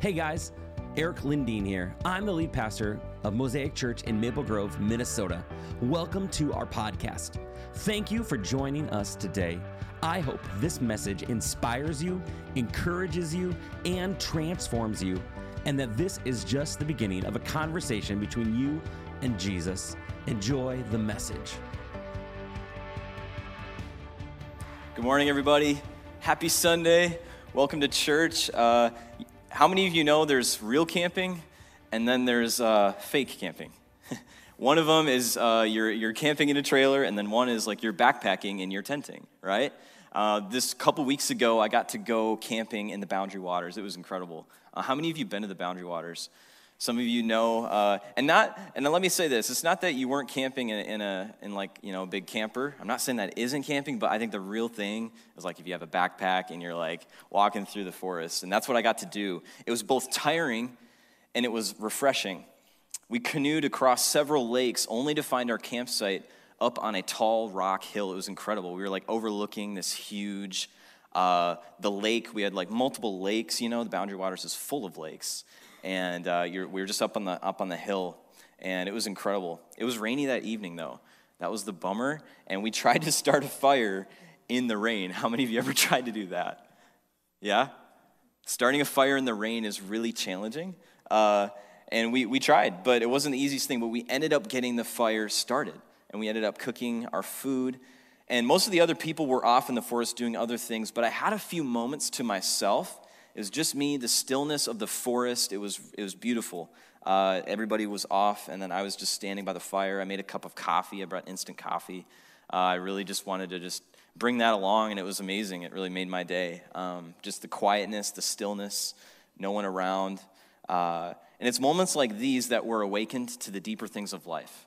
Hey guys, Eric Lindeen here. I'm the lead pastor of Mosaic Church in Maple Grove, Minnesota. Welcome to our podcast. Thank you for joining us today. I hope this message inspires you, encourages you, and transforms you, and that this is just the beginning of a conversation between you and Jesus. Enjoy the message. Good morning, everybody. Happy Sunday. Welcome to church. Uh, how many of you know there's real camping and then there's uh, fake camping? one of them is uh, you're, you're camping in a trailer, and then one is like you're backpacking and you're tenting, right? Uh, this couple weeks ago, I got to go camping in the Boundary Waters. It was incredible. Uh, how many of you been to the Boundary Waters? Some of you know, uh, and not, and let me say this: it's not that you weren't camping in, in a, in like, you know, a big camper. I'm not saying that isn't camping, but I think the real thing is like if you have a backpack and you're like walking through the forest, and that's what I got to do. It was both tiring and it was refreshing. We canoed across several lakes only to find our campsite up on a tall rock hill. It was incredible. We were like overlooking this huge, uh, the lake. We had like multiple lakes. You know, the Boundary Waters is full of lakes and uh, we were just up on the up on the hill, and it was incredible. It was rainy that evening though. That was the bummer, and we tried to start a fire in the rain. How many of you ever tried to do that? Yeah, starting a fire in the rain is really challenging. Uh, and we, we tried, but it wasn't the easiest thing. But we ended up getting the fire started, and we ended up cooking our food. And most of the other people were off in the forest doing other things, but I had a few moments to myself it was just me, the stillness of the forest. It was, it was beautiful. Uh, everybody was off, and then I was just standing by the fire. I made a cup of coffee. I brought instant coffee. Uh, I really just wanted to just bring that along, and it was amazing. It really made my day. Um, just the quietness, the stillness, no one around. Uh, and it's moments like these that we're awakened to the deeper things of life.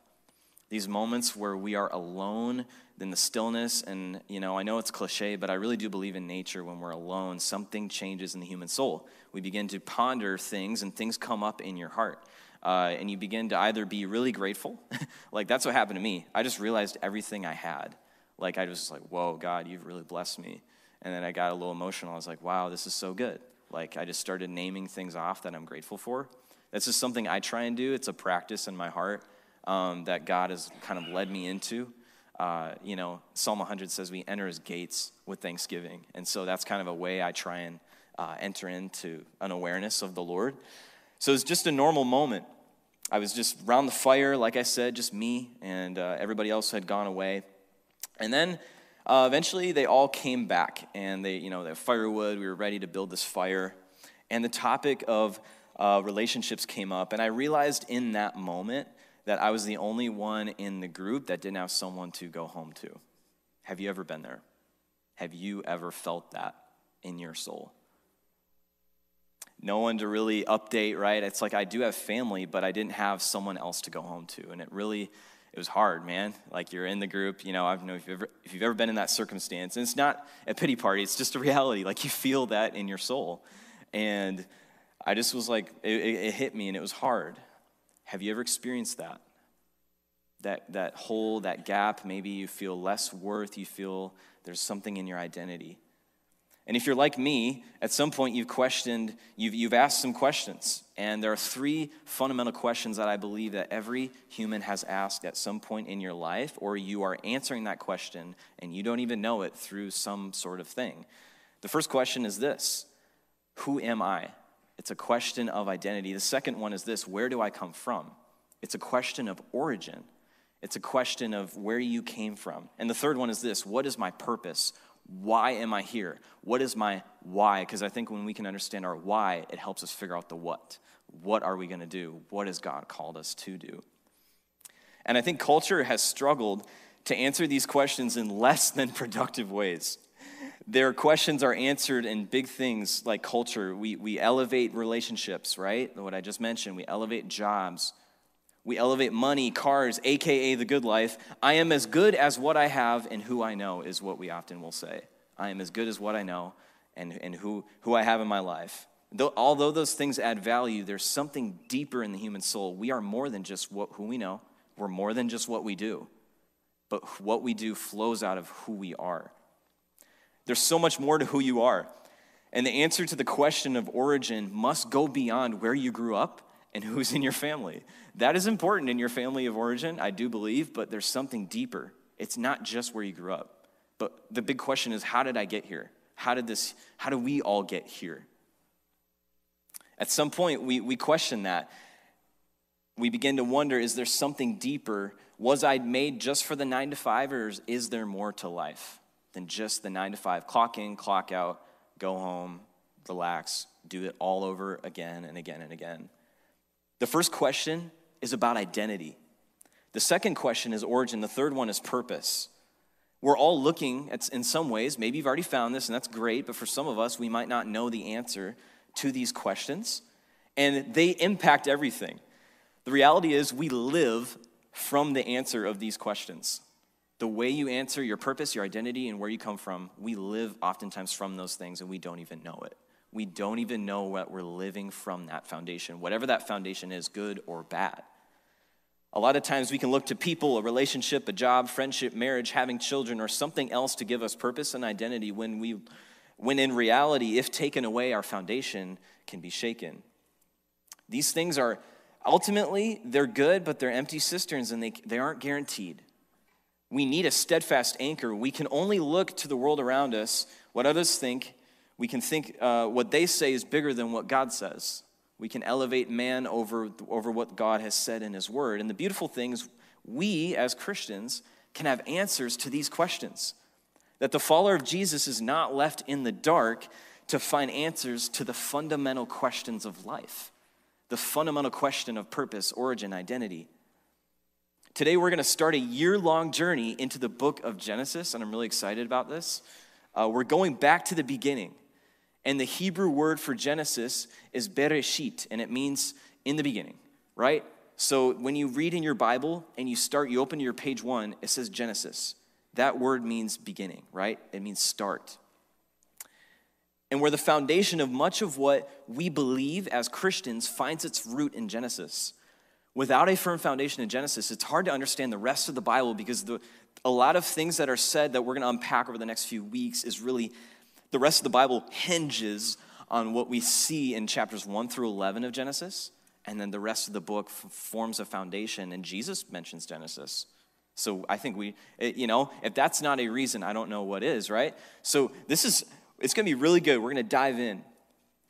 These moments where we are alone in the stillness. And, you know, I know it's cliche, but I really do believe in nature when we're alone, something changes in the human soul. We begin to ponder things, and things come up in your heart. Uh, and you begin to either be really grateful, like that's what happened to me. I just realized everything I had. Like, I was like, whoa, God, you've really blessed me. And then I got a little emotional. I was like, wow, this is so good. Like, I just started naming things off that I'm grateful for. That's just something I try and do. It's a practice in my heart um, that God has kind of led me into uh, you know, Psalm 100 says we enter his gates with thanksgiving. And so that's kind of a way I try and uh, enter into an awareness of the Lord. So it's just a normal moment. I was just around the fire, like I said, just me, and uh, everybody else had gone away. And then uh, eventually they all came back, and they, you know, the firewood. We were ready to build this fire. And the topic of uh, relationships came up. And I realized in that moment that I was the only one in the group that didn't have someone to go home to. Have you ever been there? Have you ever felt that in your soul? No one to really update, right? It's like I do have family, but I didn't have someone else to go home to. And it really, it was hard, man. Like you're in the group, you know, I don't know if you've ever, if you've ever been in that circumstance. And it's not a pity party, it's just a reality. Like you feel that in your soul. And I just was like, it, it hit me and it was hard. Have you ever experienced that? That, that hole, that gap, maybe you feel less worth, you feel there's something in your identity. And if you're like me, at some point you've questioned, you've, you've asked some questions. And there are three fundamental questions that I believe that every human has asked at some point in your life, or you are answering that question and you don't even know it through some sort of thing. The first question is this Who am I? It's a question of identity. The second one is this where do I come from? It's a question of origin. It's a question of where you came from. And the third one is this what is my purpose? Why am I here? What is my why? Because I think when we can understand our why, it helps us figure out the what. What are we going to do? What has God called us to do? And I think culture has struggled to answer these questions in less than productive ways. Their questions are answered in big things like culture. We, we elevate relationships, right? What I just mentioned. We elevate jobs. We elevate money, cars, AKA the good life. I am as good as what I have and who I know, is what we often will say. I am as good as what I know and, and who, who I have in my life. Though, although those things add value, there's something deeper in the human soul. We are more than just what, who we know, we're more than just what we do. But what we do flows out of who we are. There's so much more to who you are. And the answer to the question of origin must go beyond where you grew up and who's in your family. That is important in your family of origin, I do believe, but there's something deeper. It's not just where you grew up. But the big question is how did I get here? How did this how do we all get here? At some point we we question that. We begin to wonder is there something deeper? Was I made just for the 9 to 5 or is there more to life than just the 9 to 5 clock in, clock out, go home, relax, do it all over again and again and again? The first question is about identity. The second question is origin. The third one is purpose. We're all looking at, in some ways, maybe you've already found this, and that's great, but for some of us, we might not know the answer to these questions, and they impact everything. The reality is, we live from the answer of these questions. The way you answer your purpose, your identity, and where you come from, we live oftentimes from those things, and we don't even know it we don't even know what we're living from that foundation, whatever that foundation is, good or bad. A lot of times we can look to people, a relationship, a job, friendship, marriage, having children, or something else to give us purpose and identity when, we, when in reality, if taken away, our foundation can be shaken. These things are ultimately, they're good, but they're empty cisterns and they, they aren't guaranteed. We need a steadfast anchor. We can only look to the world around us, what others think, we can think uh, what they say is bigger than what God says. We can elevate man over, over what God has said in his word. And the beautiful thing is, we as Christians can have answers to these questions. That the follower of Jesus is not left in the dark to find answers to the fundamental questions of life, the fundamental question of purpose, origin, identity. Today, we're going to start a year long journey into the book of Genesis, and I'm really excited about this. Uh, we're going back to the beginning. And the Hebrew word for Genesis is bereshit, and it means in the beginning, right? So when you read in your Bible and you start, you open your page one, it says Genesis. That word means beginning, right? It means start. And where the foundation of much of what we believe as Christians finds its root in Genesis. Without a firm foundation in Genesis, it's hard to understand the rest of the Bible because the, a lot of things that are said that we're going to unpack over the next few weeks is really the rest of the Bible hinges on what we see in chapters 1 through 11 of Genesis, and then the rest of the book forms a foundation, and Jesus mentions Genesis. So I think we, eh, you know, if that's not a reason, I don't know what is, right? So this is, it's gonna be really good. We're gonna dive in.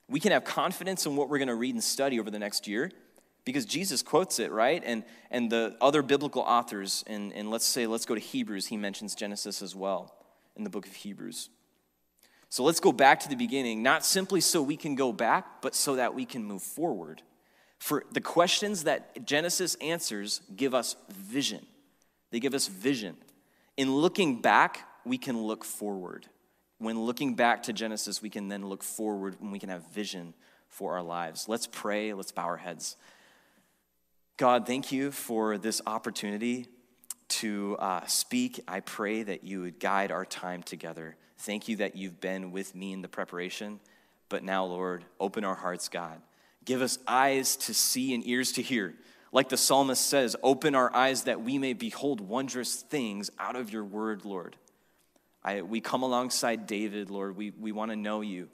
We can have confidence in what we're gonna read and study over the next year because Jesus quotes it, right? And, and the other biblical authors, and, and let's say, let's go to Hebrews, he mentions Genesis as well in the book of Hebrews. So let's go back to the beginning, not simply so we can go back, but so that we can move forward. For the questions that Genesis answers give us vision. They give us vision. In looking back, we can look forward. When looking back to Genesis, we can then look forward and we can have vision for our lives. Let's pray, let's bow our heads. God, thank you for this opportunity to uh, speak. I pray that you would guide our time together. Thank you that you've been with me in the preparation. But now, Lord, open our hearts, God. Give us eyes to see and ears to hear. Like the psalmist says, open our eyes that we may behold wondrous things out of your word, Lord. I, we come alongside David, Lord. We, we want to know you.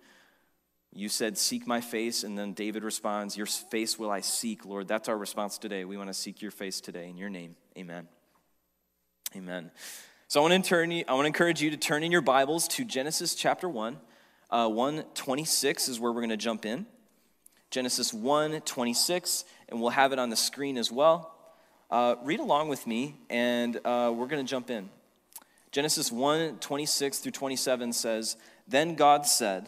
You said, Seek my face, and then David responds, Your face will I seek, Lord. That's our response today. We want to seek your face today. In your name, amen. Amen. So I want to, turn, I want to encourage you to turn in your Bibles to Genesis chapter 1. Uh, 126 is where we're going to jump in. Genesis 1 26, and we'll have it on the screen as well. Uh, read along with me, and uh, we're going to jump in. Genesis 1 26 through 27 says, Then God said,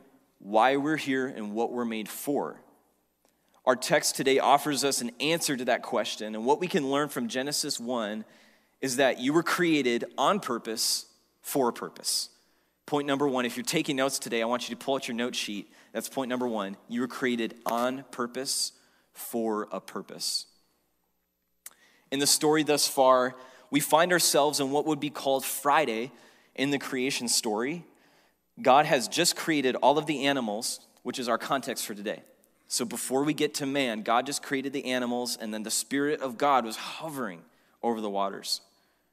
why we're here and what we're made for. Our text today offers us an answer to that question, and what we can learn from Genesis 1 is that you were created on purpose for a purpose. Point number one if you're taking notes today, I want you to pull out your note sheet. That's point number one. You were created on purpose for a purpose. In the story thus far, we find ourselves in what would be called Friday in the creation story. God has just created all of the animals, which is our context for today. So before we get to man, God just created the animals, and then the Spirit of God was hovering over the waters.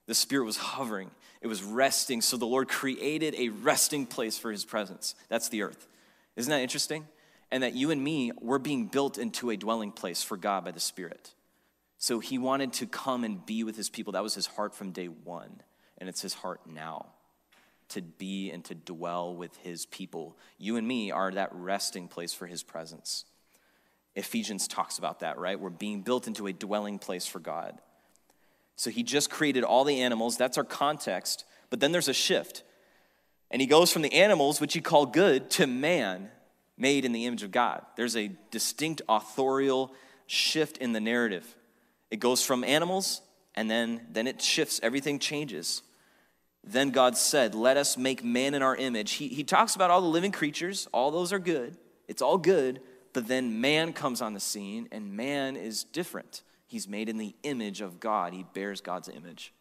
The Spirit was hovering, it was resting. So the Lord created a resting place for His presence. That's the earth. Isn't that interesting? And that you and me, we're being built into a dwelling place for God by the Spirit. So He wanted to come and be with His people. That was His heart from day one, and it's His heart now to be and to dwell with His people. You and me are that resting place for His presence. Ephesians talks about that, right? We're being built into a dwelling place for God. So he just created all the animals. That's our context. But then there's a shift. And he goes from the animals, which he called good, to man made in the image of God. There's a distinct authorial shift in the narrative. It goes from animals, and then, then it shifts. Everything changes. Then God said, Let us make man in our image. He, he talks about all the living creatures, all those are good. It's all good. But then man comes on the scene, and man is different. He's made in the image of God, he bears God's image.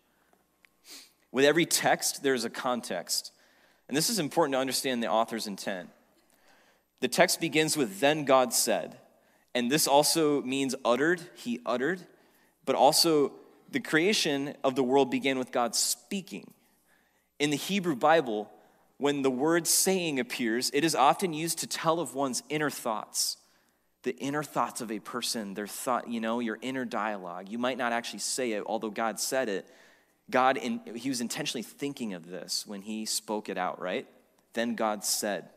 With every text, there's a context. And this is important to understand the author's intent. The text begins with, Then God said. And this also means uttered, he uttered, but also the creation of the world began with God speaking. In the Hebrew Bible, when the word saying appears, it is often used to tell of one's inner thoughts, the inner thoughts of a person, their thought, you know, your inner dialogue. You might not actually say it, although God said it. God, in, he was intentionally thinking of this when he spoke it out, right? Then God said.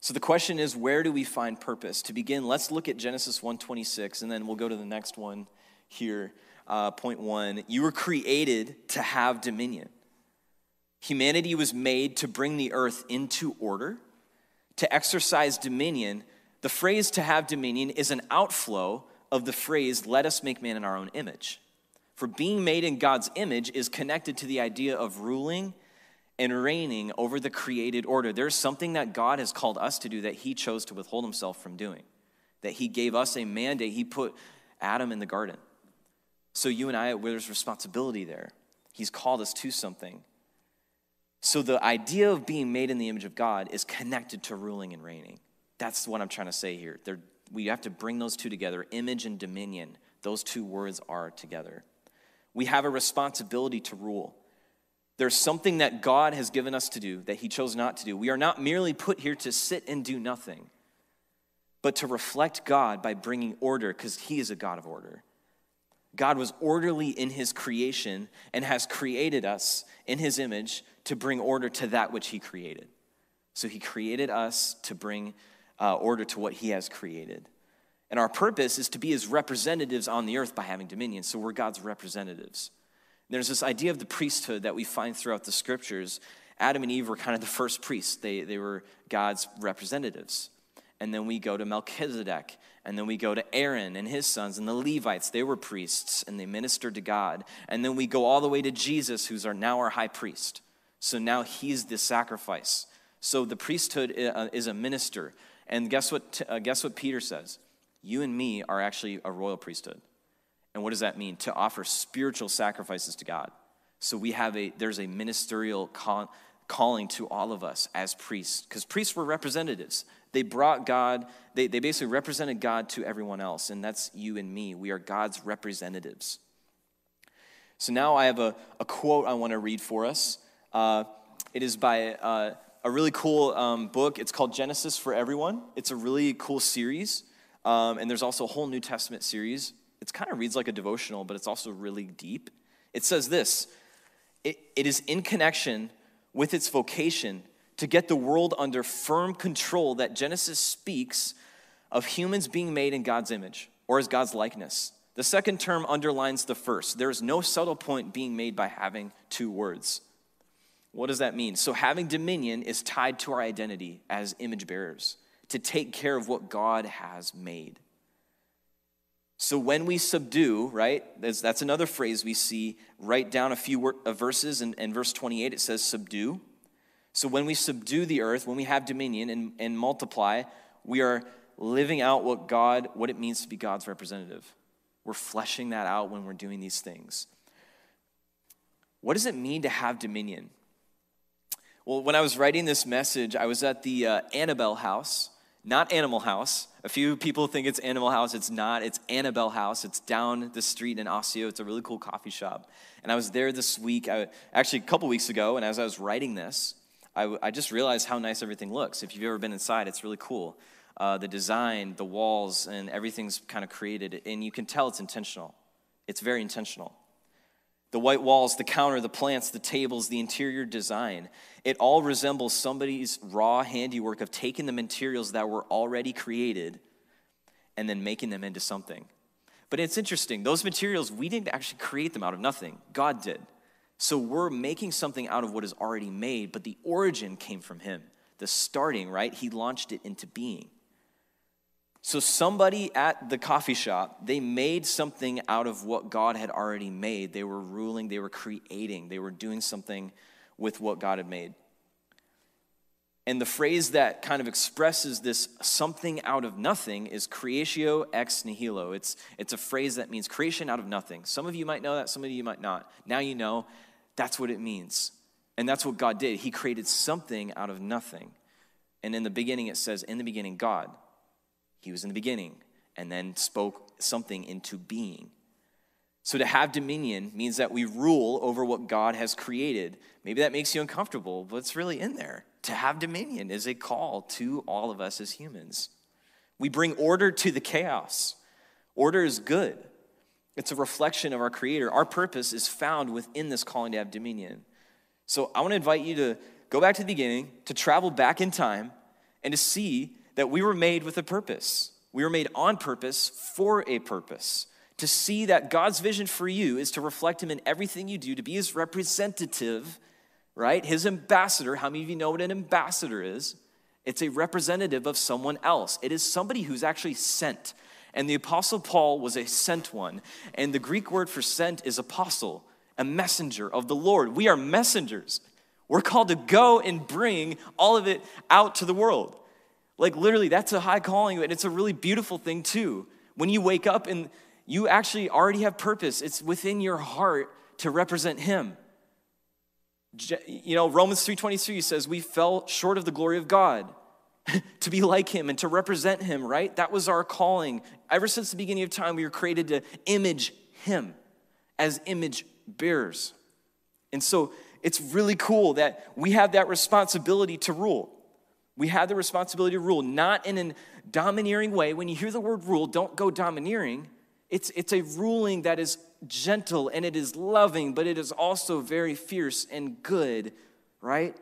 So the question is, where do we find purpose? To begin, let's look at Genesis 1:26, and then we'll go to the next one here. Uh, point one: You were created to have dominion. Humanity was made to bring the earth into order, to exercise dominion. The phrase to have dominion is an outflow of the phrase, let us make man in our own image. For being made in God's image is connected to the idea of ruling and reigning over the created order. There's something that God has called us to do that He chose to withhold Himself from doing, that He gave us a mandate. He put Adam in the garden. So you and I, there's responsibility there. He's called us to something. So the idea of being made in the image of God is connected to ruling and reigning. That's what I'm trying to say here. They're, we have to bring those two together image and dominion. Those two words are together. We have a responsibility to rule. There's something that God has given us to do that He chose not to do. We are not merely put here to sit and do nothing, but to reflect God by bringing order because He is a God of order. God was orderly in His creation and has created us in His image to bring order to that which he created. So he created us to bring uh, order to what he has created. And our purpose is to be his representatives on the earth by having dominion. So we're God's representatives. There's this idea of the priesthood that we find throughout the scriptures. Adam and Eve were kind of the first priests, they, they were God's representatives. And then we go to Melchizedek, and then we go to Aaron and his sons, and the Levites, they were priests, and they ministered to God. And then we go all the way to Jesus, who's our, now our high priest. So now he's the sacrifice. So the priesthood uh, is a minister. And guess what, uh, guess what Peter says? You and me are actually a royal priesthood. And what does that mean? To offer spiritual sacrifices to God. So we have a, there's a ministerial call, calling to all of us as priests, because priests were representatives. They brought God, they, they basically represented God to everyone else, and that's you and me. We are God's representatives. So now I have a, a quote I want to read for us. Uh, it is by uh, a really cool um, book. It's called Genesis for Everyone. It's a really cool series. Um, and there's also a whole New Testament series. It kind of reads like a devotional, but it's also really deep. It says this it, it is in connection with its vocation to get the world under firm control that Genesis speaks of humans being made in God's image or as God's likeness. The second term underlines the first. There is no subtle point being made by having two words. What does that mean? So, having dominion is tied to our identity as image bearers, to take care of what God has made. So, when we subdue, right, that's, another phrase we see. Write down a few uh, verses, and verse 28 it says, subdue. So when we subdue the earth, when we have dominion and, and multiply, we are living out what God, what it means to be God's representative. We're fleshing that out when we're doing these things. What does it mean to have dominion? Well, when I was writing this message, I was at the uh, Annabelle House, not Animal House. A few people think it's Animal House. It's not. It's Annabelle House. It's down the street in Osseo. It's a really cool coffee shop. And I was there this week, I, actually a couple weeks ago, and as I was writing this, I, I just realized how nice everything looks. If you've ever been inside, it's really cool. Uh, the design, the walls, and everything's kind of created, and you can tell it's intentional. It's very intentional. The white walls, the counter, the plants, the tables, the interior design, it all resembles somebody's raw handiwork of taking the materials that were already created and then making them into something. But it's interesting, those materials, we didn't actually create them out of nothing, God did. So we're making something out of what is already made, but the origin came from him. The starting, right? He launched it into being. So somebody at the coffee shop, they made something out of what God had already made. They were ruling, they were creating, they were doing something with what God had made. And the phrase that kind of expresses this something out of nothing is creatio ex nihilo. It's, it's a phrase that means creation out of nothing. Some of you might know that, some of you might not. Now you know that's what it means. And that's what God did. He created something out of nothing. And in the beginning, it says, In the beginning, God. He was in the beginning and then spoke something into being. So to have dominion means that we rule over what God has created. Maybe that makes you uncomfortable, but it's really in there. To have dominion is a call to all of us as humans. We bring order to the chaos. Order is good. It's a reflection of our Creator. Our purpose is found within this calling to have dominion. So I want to invite you to go back to the beginning, to travel back in time, and to see that we were made with a purpose. We were made on purpose for a purpose. To see that God's vision for you is to reflect Him in everything you do, to be His representative, right? His ambassador. How many of you know what an ambassador is? It's a representative of someone else, it is somebody who's actually sent. And the Apostle Paul was a sent one. And the Greek word for sent is apostle, a messenger of the Lord. We are messengers. We're called to go and bring all of it out to the world. Like, literally, that's a high calling, and it's a really beautiful thing, too. When you wake up and you actually already have purpose, it's within your heart to represent Him. You know, Romans 3:23 says we fell short of the glory of God. to be like him and to represent him, right? That was our calling. Ever since the beginning of time, we were created to image him as image bearers. And so it's really cool that we have that responsibility to rule. We have the responsibility to rule, not in a domineering way. When you hear the word rule, don't go domineering. It's, it's a ruling that is gentle and it is loving, but it is also very fierce and good, right?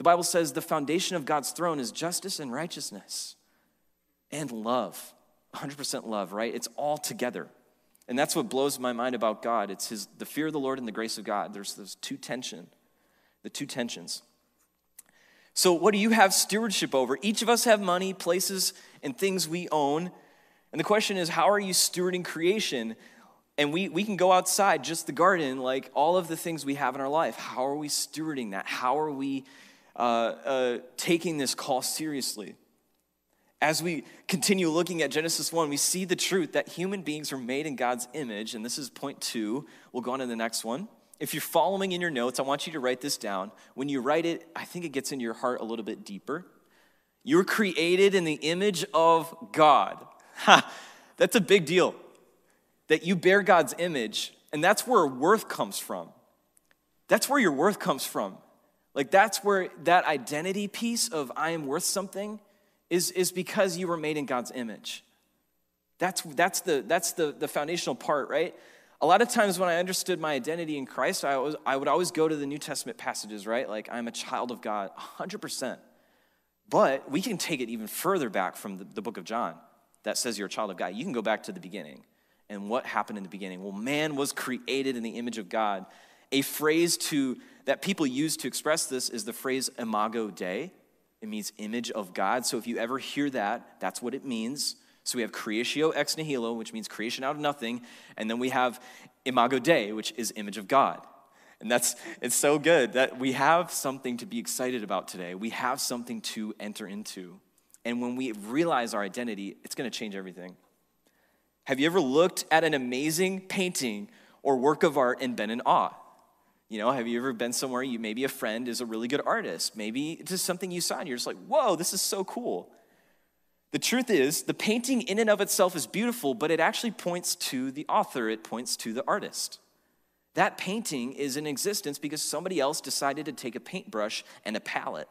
The Bible says the foundation of God's throne is justice and righteousness and love. 100% love, right? It's all together. And that's what blows my mind about God. It's his the fear of the Lord and the grace of God. There's those two tension, the two tensions. So what do you have stewardship over? Each of us have money, places, and things we own. And the question is, how are you stewarding creation? And we, we can go outside, just the garden, like all of the things we have in our life. How are we stewarding that? How are we uh, uh, taking this call seriously. As we continue looking at Genesis 1, we see the truth that human beings are made in God's image, and this is point two. We'll go on to the next one. If you're following in your notes, I want you to write this down. When you write it, I think it gets into your heart a little bit deeper. You're created in the image of God. Ha, that's a big deal. That you bear God's image, and that's where worth comes from. That's where your worth comes from. Like that's where that identity piece of I am worth something is, is because you were made in God's image. That's, that's, the, that's the, the foundational part, right? A lot of times when I understood my identity in Christ, I, was, I would always go to the New Testament passages, right? Like, I'm a child of God, 100%. But we can take it even further back from the, the book of John that says you're a child of God. You can go back to the beginning and what happened in the beginning. Well, man was created in the image of God. A phrase to that people use to express this is the phrase imago Dei. It means image of God. So if you ever hear that, that's what it means. So we have creatio ex nihilo, which means creation out of nothing, and then we have imago Dei, which is image of God. And that's it's so good that we have something to be excited about today. We have something to enter into. And when we realize our identity, it's going to change everything. Have you ever looked at an amazing painting or work of art and been in awe? You know, have you ever been somewhere you maybe a friend is a really good artist? Maybe it's just something you saw and you're just like, whoa, this is so cool. The truth is, the painting in and of itself is beautiful, but it actually points to the author, it points to the artist. That painting is in existence because somebody else decided to take a paintbrush and a palette,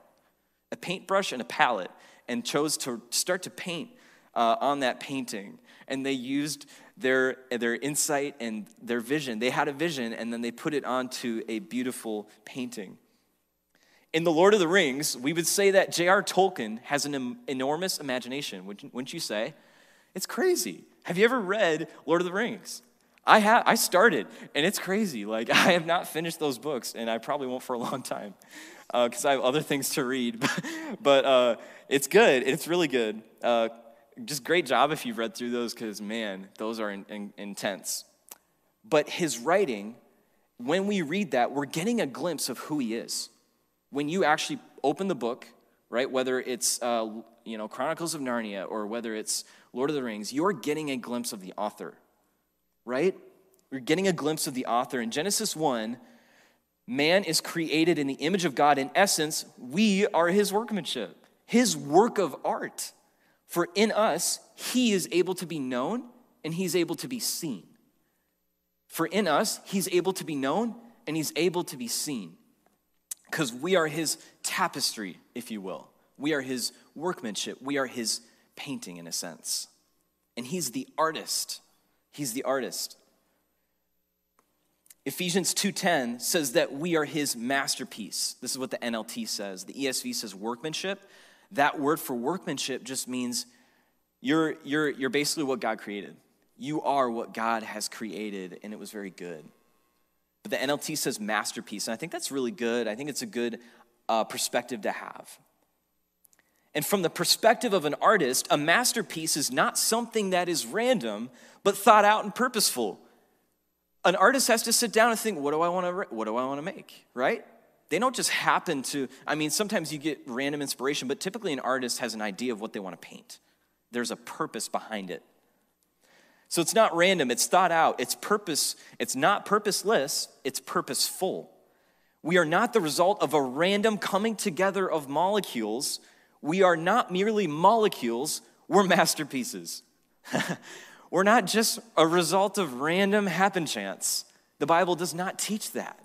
a paintbrush and a palette, and chose to start to paint uh, on that painting. And they used their, their insight and their vision. They had a vision, and then they put it onto a beautiful painting. In The Lord of the Rings, we would say that J.R. Tolkien has an enormous imagination, wouldn't you say? It's crazy. Have you ever read Lord of the Rings? I have. I started, and it's crazy. Like I have not finished those books, and I probably won't for a long time because uh, I have other things to read. but uh, it's good. It's really good. Uh, just great job if you've read through those, because man, those are in, in, intense. But his writing, when we read that, we're getting a glimpse of who he is. When you actually open the book, right, whether it's uh, you know Chronicles of Narnia or whether it's Lord of the Rings, you're getting a glimpse of the author right? We're getting a glimpse of the author. In Genesis 1, man is created in the image of God. In essence, we are his workmanship, his work of art. For in us, he is able to be known and he's able to be seen. For in us, he's able to be known and he's able to be seen. Because we are his tapestry, if you will. We are his workmanship. We are his painting, in a sense. And he's the artist He's the artist. Ephesians 2:10 says that we are his masterpiece. This is what the NLT says. The ESV says workmanship. That word for workmanship just means you're, you're, you're basically what God created. You are what God has created, and it was very good. But the NLT says masterpiece, and I think that's really good. I think it's a good uh, perspective to have. And from the perspective of an artist, a masterpiece is not something that is random, but thought out and purposeful. An artist has to sit down and think, what do I want to what do I want to make, right? They don't just happen to I mean, sometimes you get random inspiration, but typically an artist has an idea of what they want to paint. There's a purpose behind it. So it's not random, it's thought out, it's purpose, it's not purposeless, it's purposeful. We are not the result of a random coming together of molecules we are not merely molecules, we're masterpieces. we're not just a result of random happen chance. The Bible does not teach that.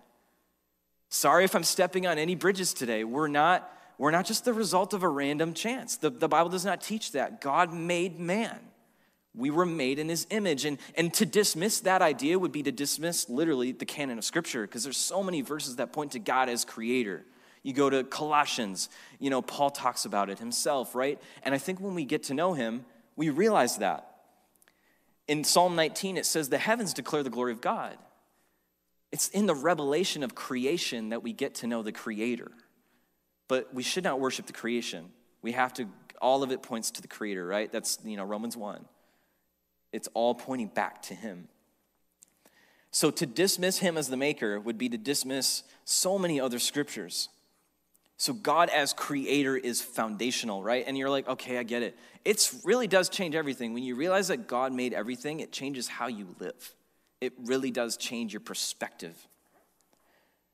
Sorry if I'm stepping on any bridges today. We're not, we're not just the result of a random chance. The, the Bible does not teach that. God made man. We were made in his image. And, and to dismiss that idea would be to dismiss literally the canon of Scripture because there's so many verses that point to God as creator. You go to Colossians, you know, Paul talks about it himself, right? And I think when we get to know him, we realize that. In Psalm 19, it says, The heavens declare the glory of God. It's in the revelation of creation that we get to know the Creator. But we should not worship the creation. We have to, all of it points to the Creator, right? That's, you know, Romans 1. It's all pointing back to Him. So to dismiss Him as the Maker would be to dismiss so many other scriptures. So God as creator is foundational, right? And you're like, okay, I get it. It really does change everything. When you realize that God made everything, it changes how you live. It really does change your perspective.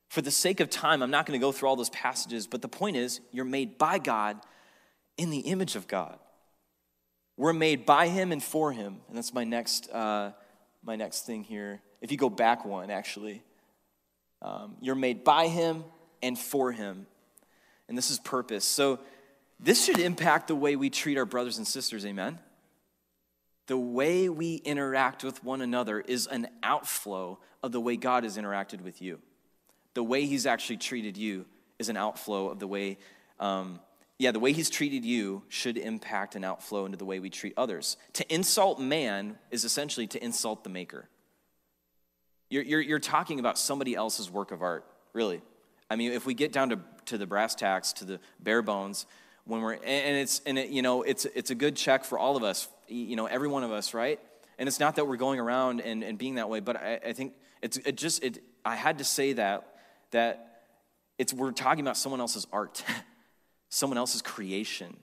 For the sake of time, I'm not going to go through all those passages, but the point is, you're made by God in the image of God. We're made by Him and for Him, and that's my next, uh, my next thing here. If you go back one, actually, um, you're made by Him and for Him and this is purpose. So, this should impact the way we treat our brothers and sisters, amen? The way we interact with one another is an outflow of the way God has interacted with you. The way He's actually treated you is an outflow of the way, um, yeah, the way He's treated you should impact an outflow into the way we treat others. To insult man is essentially to insult the Maker. You're, you're, you're talking about somebody else's work of art, really. I mean, if we get down to, to the brass tacks, to the bare bones, when we're and it's and it, you know it's it's a good check for all of us, you know, every one of us, right? And it's not that we're going around and, and being that way, but I, I think it's it just it I had to say that that it's, we're talking about someone else's art, someone else's creation.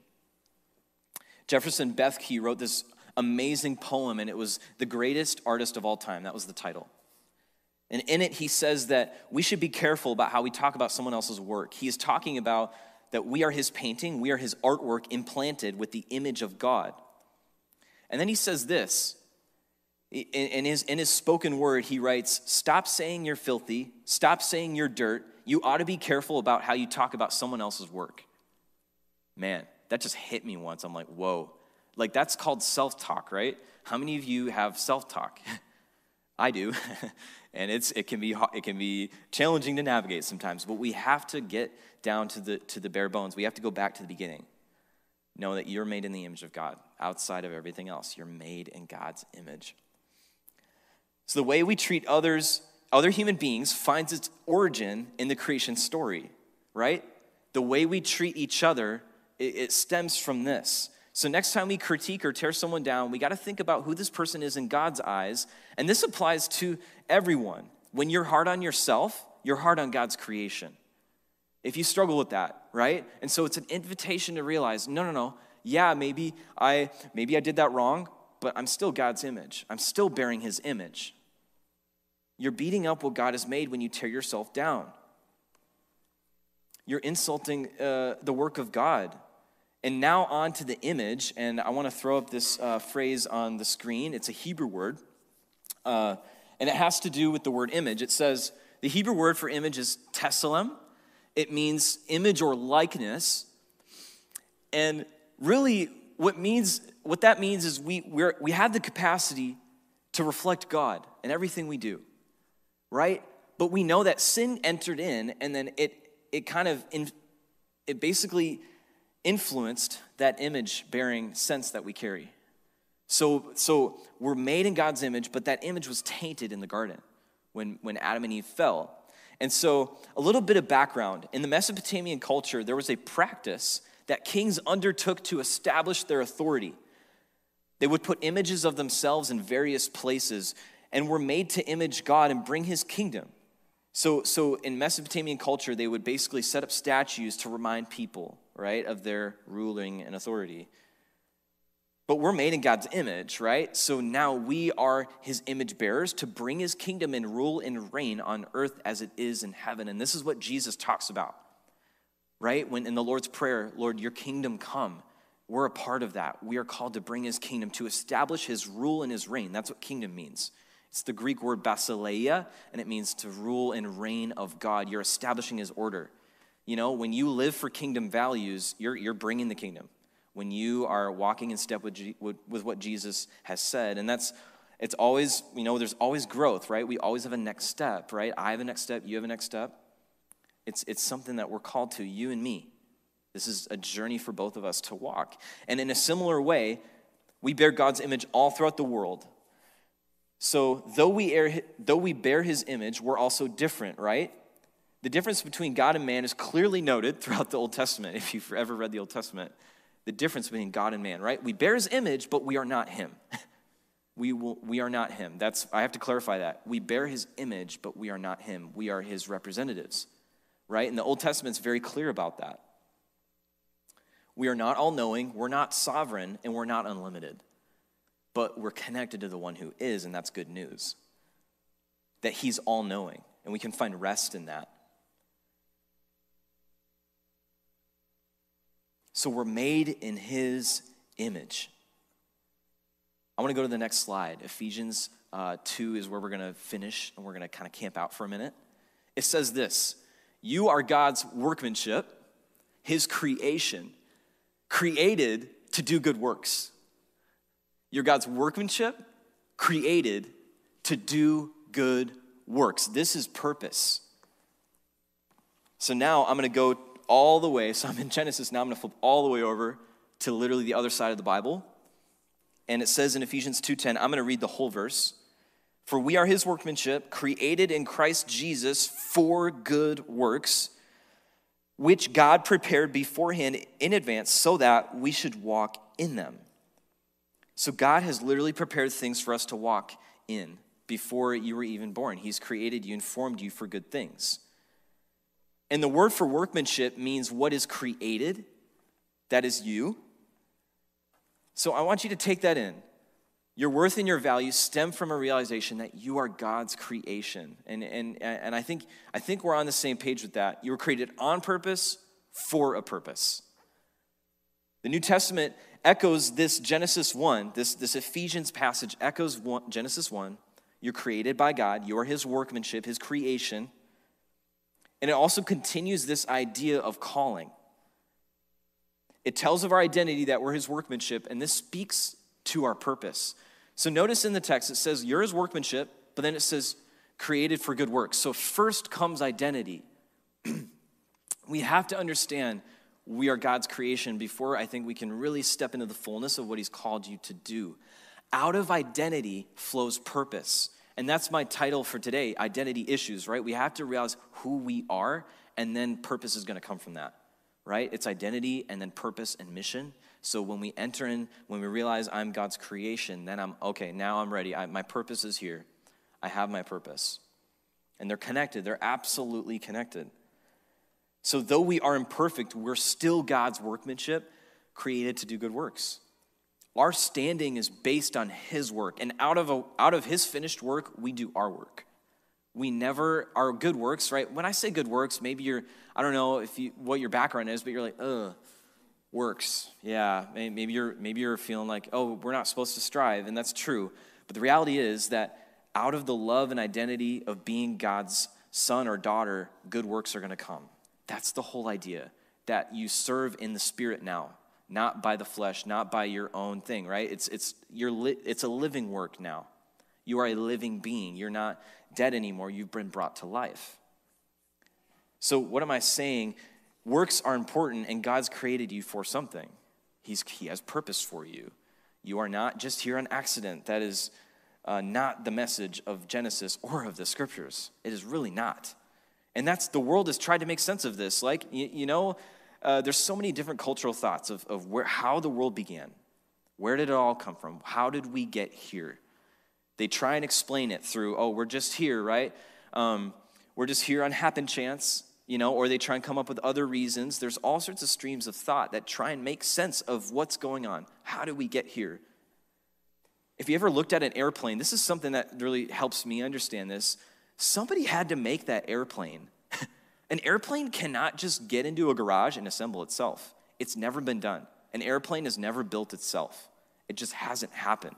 Jefferson Bethke wrote this amazing poem, and it was The Greatest Artist of All Time. That was the title. And in it, he says that we should be careful about how we talk about someone else's work. He is talking about that we are his painting, we are his artwork implanted with the image of God. And then he says this in his, in his spoken word, he writes, Stop saying you're filthy, stop saying you're dirt. You ought to be careful about how you talk about someone else's work. Man, that just hit me once. I'm like, whoa. Like, that's called self talk, right? How many of you have self talk? I do. and it's, it, can be, it can be challenging to navigate sometimes, but we have to get down to the, to the bare bones. We have to go back to the beginning. Know that you're made in the image of God. Outside of everything else, you're made in God's image. So the way we treat others, other human beings, finds its origin in the creation story, right? The way we treat each other, it, stems from this. So next time we critique or tear someone down, we got to think about who this person is in God's eyes. And this applies to everyone. When you're hard on yourself, you're hard on God's creation. If you struggle with that, right? And so it's an invitation to realize, no, no, no. Yeah, maybe I maybe I did that wrong, but I'm still God's image. I'm still bearing his image. You're beating up what God has made when you tear yourself down. You're insulting uh, the work of God. And now on to the image, and I want to throw up this uh, phrase on the screen. It's a Hebrew word, uh, and it has to do with the word image. It says the Hebrew word for image is tselem. It means image or likeness. And really, what means what that means is we we we have the capacity to reflect God in everything we do right? But we know that sin entered in and then it, it kind of, in, it basically influenced that image bearing sense that we carry. So, so we're made in God's image, but that image was tainted in the garden when, when Adam and Eve fell. And so, a little bit of background. In the Mesopotamian culture, there was a practice that kings undertook to establish their authority. They would put images of themselves in various places and were made to image God and bring his kingdom. So, so in Mesopotamian culture, they would basically set up statues to remind people, right, of their ruling and authority. But we're made in God's image, right? So now we are his image bearers to bring his kingdom and rule and reign on earth as it is in heaven. And this is what Jesus talks about, right? When in the Lord's Prayer, Lord, your kingdom come. We're a part of that. We are called to bring his kingdom, to establish his rule and his reign. That's what kingdom means. It's the Greek word basileia, and it means to rule and reign of God. You're establishing his order. You know, when you live for kingdom values, you're, you're bringing the kingdom. When you are walking in step with, G, with, with what Jesus has said. And that's, it's always, you know, there's always growth, right? We always have a next step, right? I have a next step, you have a next step. It's, it's something that we're called to, you and me. This is a journey for both of us to walk. And in a similar way, we bear God's image all throughout the world so, though we, air, though we bear his image, we're also different, right? The difference between God and man is clearly noted throughout the Old Testament, if you've ever read the Old Testament. The difference between God and man, right? We bear his image, but we are not him. we, will, we are not him. That's, I have to clarify that. We bear his image, but we are not him. We are his representatives, right? And the Old Testament's very clear about that. We are not all knowing, we're not sovereign, and we're not unlimited but we're connected to the one who is, and that's good news. That he's all knowing, and we can find rest in that. So we're made in his image. I want to go to the next slide. Ephesians uh, 2 is where we're going to finish, and we're going to kind of camp out for a minute. It says this You are God's workmanship, his creation, created to do good works you're God's workmanship, created to do good works. This is purpose. So now I'm going to go all the way. So I'm in Genesis, now I'm going to flip all the way over to literally the other side of the Bible. And it says in Ephesians 2:10, I'm going to read the whole verse. For we are his workmanship, created in Christ Jesus for good works, which God prepared beforehand in advance so that we should walk in them. So God has literally prepared things for us to walk in before you were even born. He's created you and formed you for good things. And the word for workmanship means what is created, that is you. So I want you to take that in. Your worth and your value stem from a realization that you are God's creation. And, and, and I, think, I think we're on the same page with that. You were created on purpose for a purpose. The New Testament echoes this Genesis 1, this, this Ephesians passage echoes one, Genesis 1. You're created by God, you're his workmanship, his creation. And it also continues this idea of calling. It tells of our identity that we're his workmanship, and this speaks to our purpose. So notice in the text, it says, You're his workmanship, but then it says, created for good works. So first comes identity. we have to understand we are God's creation before I think we can really step into the fullness of what he's called you to do. Out of identity flows purpose. And that's my title for today identity issues, right? We have to realize who we are, and then purpose is going to come from that, right? It's identity and then purpose and mission. So when we enter in, when we realize I'm God's creation, then I'm okay, now I'm ready. I, my purpose is here. I have my purpose. And they're connected, they're absolutely connected. So though we are imperfect, we're still God's workmanship created to do good works. Our standing is based on his work, and out of, a, out of his finished work, we do our work. We never, our good works, right? When I say good works, maybe you're, I don't know if you, what your background is, but you're like, ugh, works. Yeah, maybe you're, maybe you're feeling like, oh, we're not supposed to strive, and that's true. But the reality is that out of the love and identity of being God's son or daughter, good works are going to come. That's the whole idea that you serve in the spirit now not by the flesh, not by your own thing, right? It's, it's, you're li- it's a living work now. You are a living being. You're not dead anymore. You've been brought to life. So, what am I saying? Works are important, and God's created you for something. He's, he has purpose for you. You are not just here on accident. That is uh, not the message of Genesis or of the scriptures. It is really not. And that's the world has tried to make sense of this. Like, you, you know, uh, there's so many different cultural thoughts of, of where, how the world began. Where did it all come from? How did we get here? They try and explain it through, oh, we're just here, right? Um, we're just here on happen chance, you know, or they try and come up with other reasons. There's all sorts of streams of thought that try and make sense of what's going on. How did we get here? If you ever looked at an airplane, this is something that really helps me understand this. Somebody had to make that airplane. An airplane cannot just get into a garage and assemble itself. It's never been done. An airplane has never built itself, it just hasn't happened.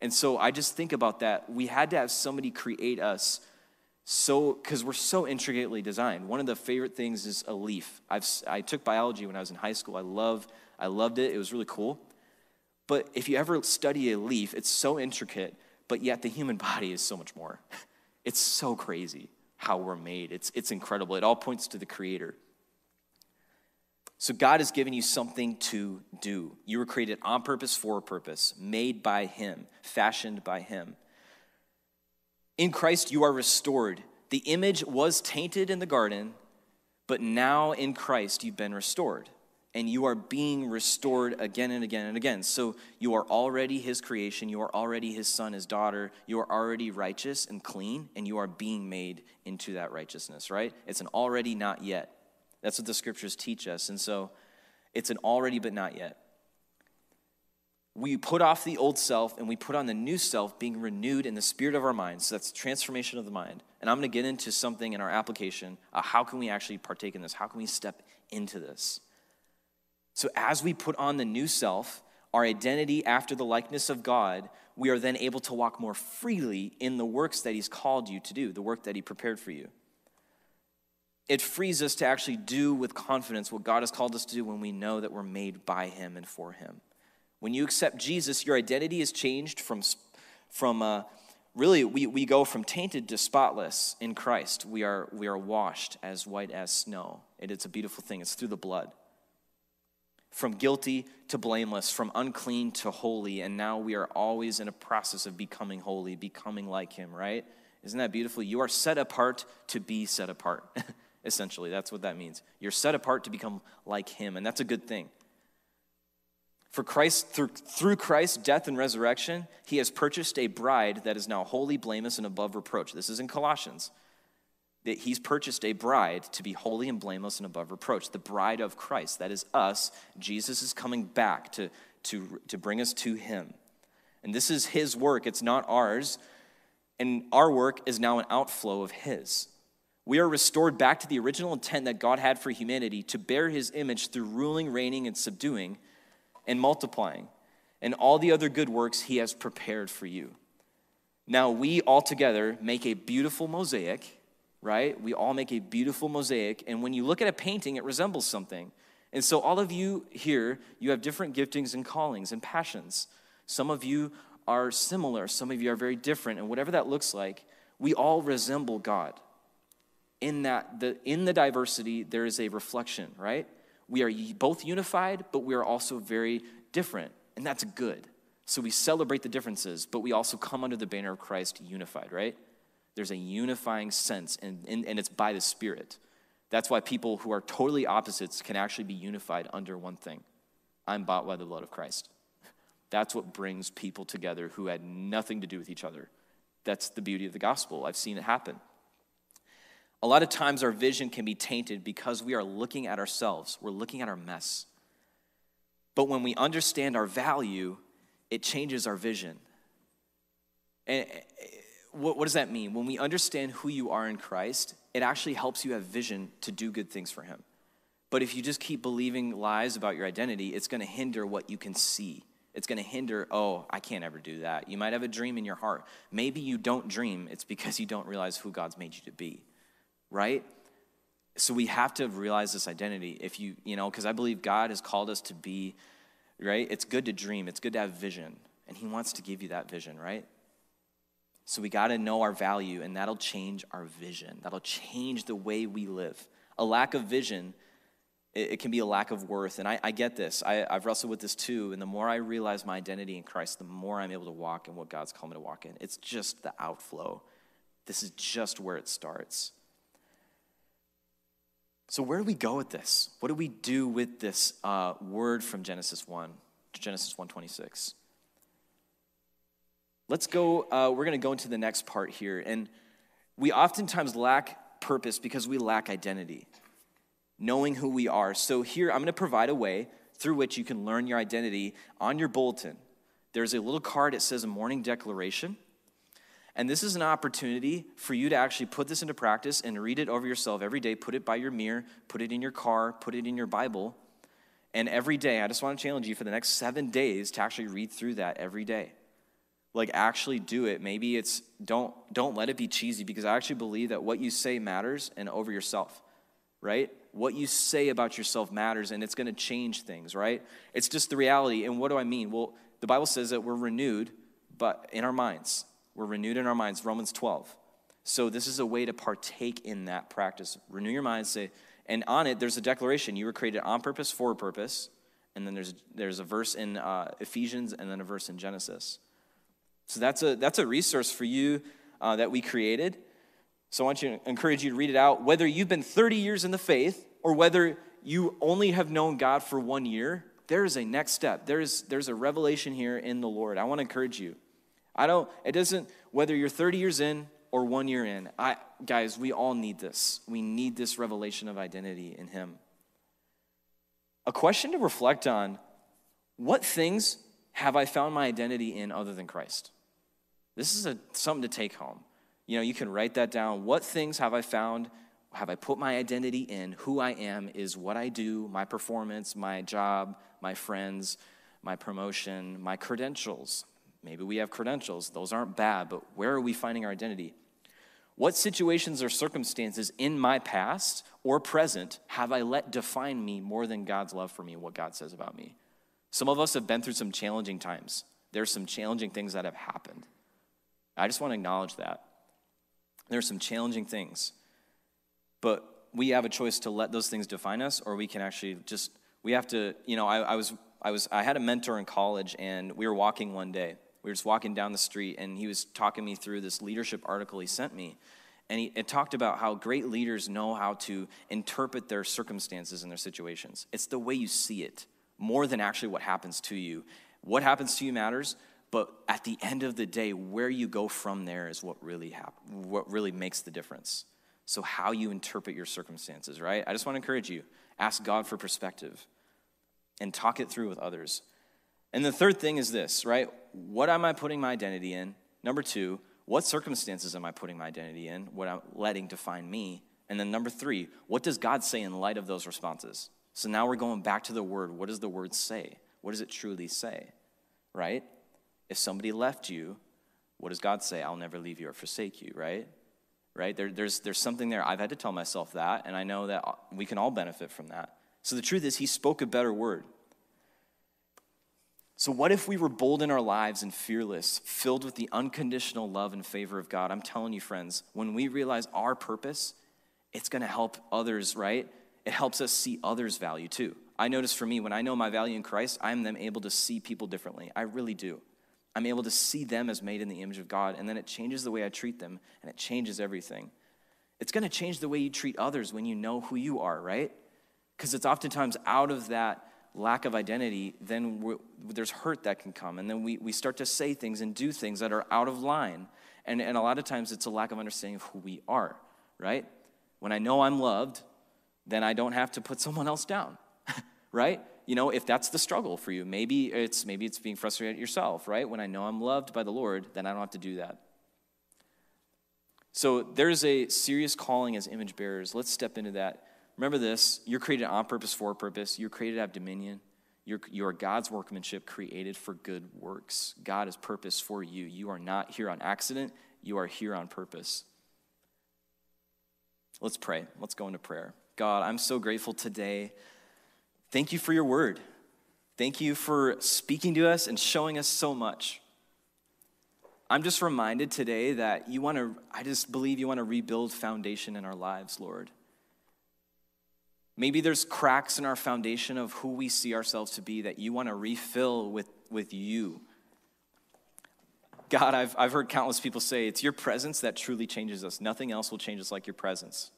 And so I just think about that. We had to have somebody create us so because we're so intricately designed. One of the favorite things is a leaf. I've, I took biology when I was in high school. I love I loved it. It was really cool. But if you ever study a leaf, it's so intricate, but yet the human body is so much more. It's so crazy how we're made. It's, it's incredible. It all points to the Creator. So, God has given you something to do. You were created on purpose for a purpose, made by Him, fashioned by Him. In Christ, you are restored. The image was tainted in the garden, but now in Christ, you've been restored and you are being restored again and again and again. So you are already his creation, you are already his son, his daughter, you are already righteous and clean, and you are being made into that righteousness, right? It's an already not yet. That's what the scriptures teach us. And so it's an already but not yet. We put off the old self and we put on the new self, being renewed in the spirit of our minds. So that's transformation of the mind. And I'm going to get into something in our application. Uh, how can we actually partake in this? How can we step into this? So, as we put on the new self, our identity after the likeness of God, we are then able to walk more freely in the works that He's called you to do, the work that He prepared for you. It frees us to actually do with confidence what God has called us to do when we know that we're made by Him and for Him. When you accept Jesus, your identity is changed from, from uh, really, we, we go from tainted to spotless in Christ. We are, we are washed as white as snow. And it's a beautiful thing, it's through the blood from guilty to blameless, from unclean to holy, and now we are always in a process of becoming holy, becoming like Him, right? Isn't that beautiful? You are set apart to be set apart. Essentially, that's what that means. You're set apart to become like Him, and that's a good thing. For Christ, through, through Christ's death and resurrection, He has purchased a bride that is now holy, blameless, and above reproach. This is in Colossians. that he's purchased a bride to be holy and blameless and above reproach, the bride of Christ. That is us. Jesus is coming back to, to, to bring us to him. And this is his work, it's not ours. And our work is now an outflow of his. We are restored back to the original intent that God had for humanity to bear his image through ruling, reigning, and subduing and multiplying, and all the other good works he has prepared for you. Now, we all together make a beautiful mosaic, right? We all make a beautiful mosaic, and when you look at a painting, it resembles something. And so, all of you here, you have different giftings and callings and passions. Some of you are similar, some of you are very different, and whatever that looks like, we all resemble God in that the, in the diversity there is a reflection right we are both unified but we are also very different and that's good. So we celebrate the differences but we also come under the banner of christ unified right? There's a unifying sense and, and, and it's by the spirit. That's why people who are totally opposites can actually be unified under one thing. I'm bought by the blood of christ. That's what brings people together who had nothing to do with each other. That's the beauty of the gospel. I've seen it happen a lot of times our vision can be tainted because we are looking at ourselves, we're looking at our mess. But when we understand our value, it changes our vision. And eh, what, does that mean? When we understand who you are in Christ, it actually helps you have vision to do good things for Him. But if you just keep believing lies about your identity, it's going to hinder what you can see. It's going to hinder, oh, I can't ever do that. You might have a dream in your heart. Maybe you don't dream, it's because you don't realize who God's made you to be right? So we have to realize this identity. If you, you know, because I believe God has called us to be, right? It's good to dream, it's good to have vision, and He wants to give you that vision, right? So we got to know our value, and that'll change our vision. That'll change the way we live. A lack of vision, it, it can be a lack of worth. And I, I get this. I, I've wrestled with this too. And the more I realize my identity in Christ, the more I'm able to walk in what God's called me to walk in. It's just the outflow. This is just where it starts. So, where do we go with this? What do we do with this uh, word from Genesis 1 to Genesis 126? Let's go, uh, we're going to go into the next part here. And we oftentimes lack purpose because we lack identity, knowing who we are. So, here I'm going to provide a way through which you can learn your identity on your bulletin. There's a little card, it says a morning declaration. And this is an opportunity for you to actually put this into practice and read it over yourself every day. Put it by your mirror, put it in your car, put it in your Bible. And every day, I just want to challenge you for the next seven days to actually read through that every day. Like actually do it. Maybe it's don't don't let it be cheesy because I actually believe that what you say matters and over yourself, right? What you say about yourself matters and it's going to change things, right? It's just the reality. And what do I mean? Well, the Bible says that we're renewed, but in our minds. We're renewed in our minds, Romans 12. So this is a way to partake in that practice. Renew your mind, say, and on it, there's a declaration. You were created on purpose, for a purpose. And then there's, there's a verse in uh, Ephesians and then a verse in Genesis. So that's a, that's a resource for you uh, that we created. So I want you to encourage you to read it out. Whether you've been 30 years in the faith or whether you only have known God for one year, there is a next step. There's, there's a revelation here in the Lord. I want to encourage you. I don't, it doesn't, whether you're 30 years in or one year in, I, guys, we all need this. We need this revelation of identity in Him. A question to reflect on what things have I found my identity in other than Christ? This is a, something to take home. You know, you can write that down. What things have I found? Have I put my identity in? Who I am is what I do, my performance, my job, my friends, my promotion, my credentials, Maybe we have credentials, those aren't bad, but where are we finding our identity? What situations or circumstances in my past or present have I let define me more than God's love for me and what God says about me? Some of us have been through some challenging times. There's some challenging things that have happened. I just want to acknowledge that. There are some challenging things. But we have a choice to let those things define us, or we can actually just, we have to, you know, I, I was, I was, I had a mentor in college, and we were walking one day we were just walking down the street, and he was talking me through this leadership article he sent me. And he, it talked about how great leaders know how to interpret their circumstances and their situations. It's the way you see it more than actually what happens to you. What happens to you matters, but at the end of the day, where you go from there is what really hap- what really makes the difference. So, how you interpret your circumstances, right? I just want to encourage you ask God for perspective and talk it through with others. And the third thing is this, right? What am I putting my identity in? Number two, what circumstances am I putting my identity in? What I'm letting define me? And then number three, what does God say in light of those responses? So now we're going back to the word. What does the word say? What does it truly say? Right? If somebody left you, what does God say? I'll never leave you or forsake you, right? Right? There, there's, there's something there. I've had to tell myself that, and I know that we can all benefit from that. So the truth is, He spoke a better word. So, what if we were bold in our lives and fearless, filled with the unconditional love and favor of God? I'm telling you, friends, when we realize our purpose, it's to help others, right? It helps us see others' value too. I notice for me, when I know my value in Christ, I'm then able to see people differently. I really do. I'm able to see them as made in the image of God, and then it changes the way I treat them, and it changes everything. It's to change the way you treat others when you know who you are, right? Because it's oftentimes out of that lack of identity, then there's hurt that can come. And then we, we start to say things and do things that are out of line. And, and a lot of times it's a lack of understanding of who we are, right? When I know I'm loved, then I don't have to put someone else down, right? You know, if that's the struggle for you, maybe it's maybe it's being frustrated at yourself, right? When I know I'm loved by the Lord, then I don't have to do that. So there's a serious calling as image bearers. Let's step into that Remember this you're created on purpose for a purpose. You're created to have dominion. You're, you're God's workmanship created for good works. God has purpose for you. You are not here on accident, you are here on purpose. Let's pray. Let's go into prayer. God, I'm so grateful today. Thank you for your word. Thank you for speaking to us and showing us so much. I'm just reminded today that you want to, I just believe you want to rebuild foundation in our lives, Lord. Maybe there's cracks in our foundation of who we see ourselves to be that you want to refill with, with you. God, I've, I've heard countless people say it's your presence that truly changes us. Nothing else will change us like your presence.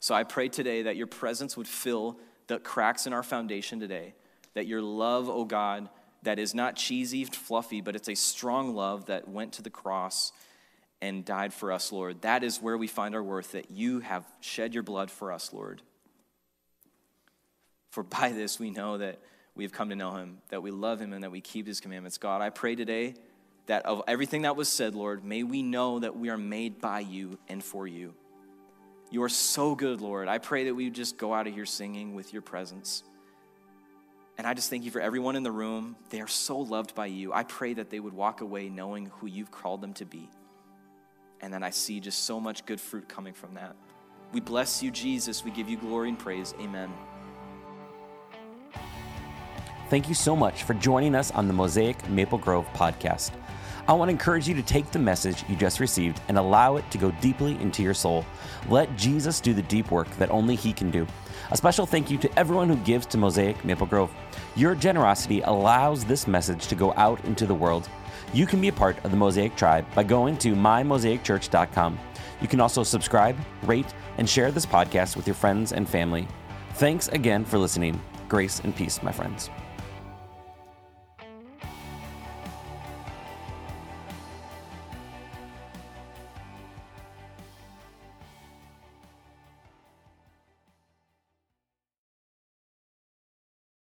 So I pray today that your presence would fill the cracks in our foundation today. That your love, oh God, that is not cheesy, fluffy, but it's a strong love that went to the cross and died for us, Lord. That is where we find our worth, that you have shed your blood for us, Lord. For by this we know that we have come to know him, that we love him, and that we keep his commandments. God, I pray today that of everything that was said, Lord, may we know that we are made by you and for you. You are so good, Lord. I pray that we just go out of here singing with your presence. And I just thank you for everyone in the room. They are so loved by you. I pray that they would walk away knowing who you've called them to be. And then I see just so much good fruit coming from that. We bless you, Jesus. We give you glory and praise. Amen. Thank you so much for joining us on the Mosaic Maple Grove podcast. I want to encourage you to take the message you just received and allow it to go deeply into your soul. Let Jesus do the deep work that only He can do. A special thank you to everyone who gives to Mosaic Maple Grove. Your generosity allows this message to go out into the world. You can be a part of the Mosaic tribe by going to mymosaicchurch.com. You can also subscribe, rate, and share this podcast with your friends and family. Thanks again for listening. Grace and peace, my friends.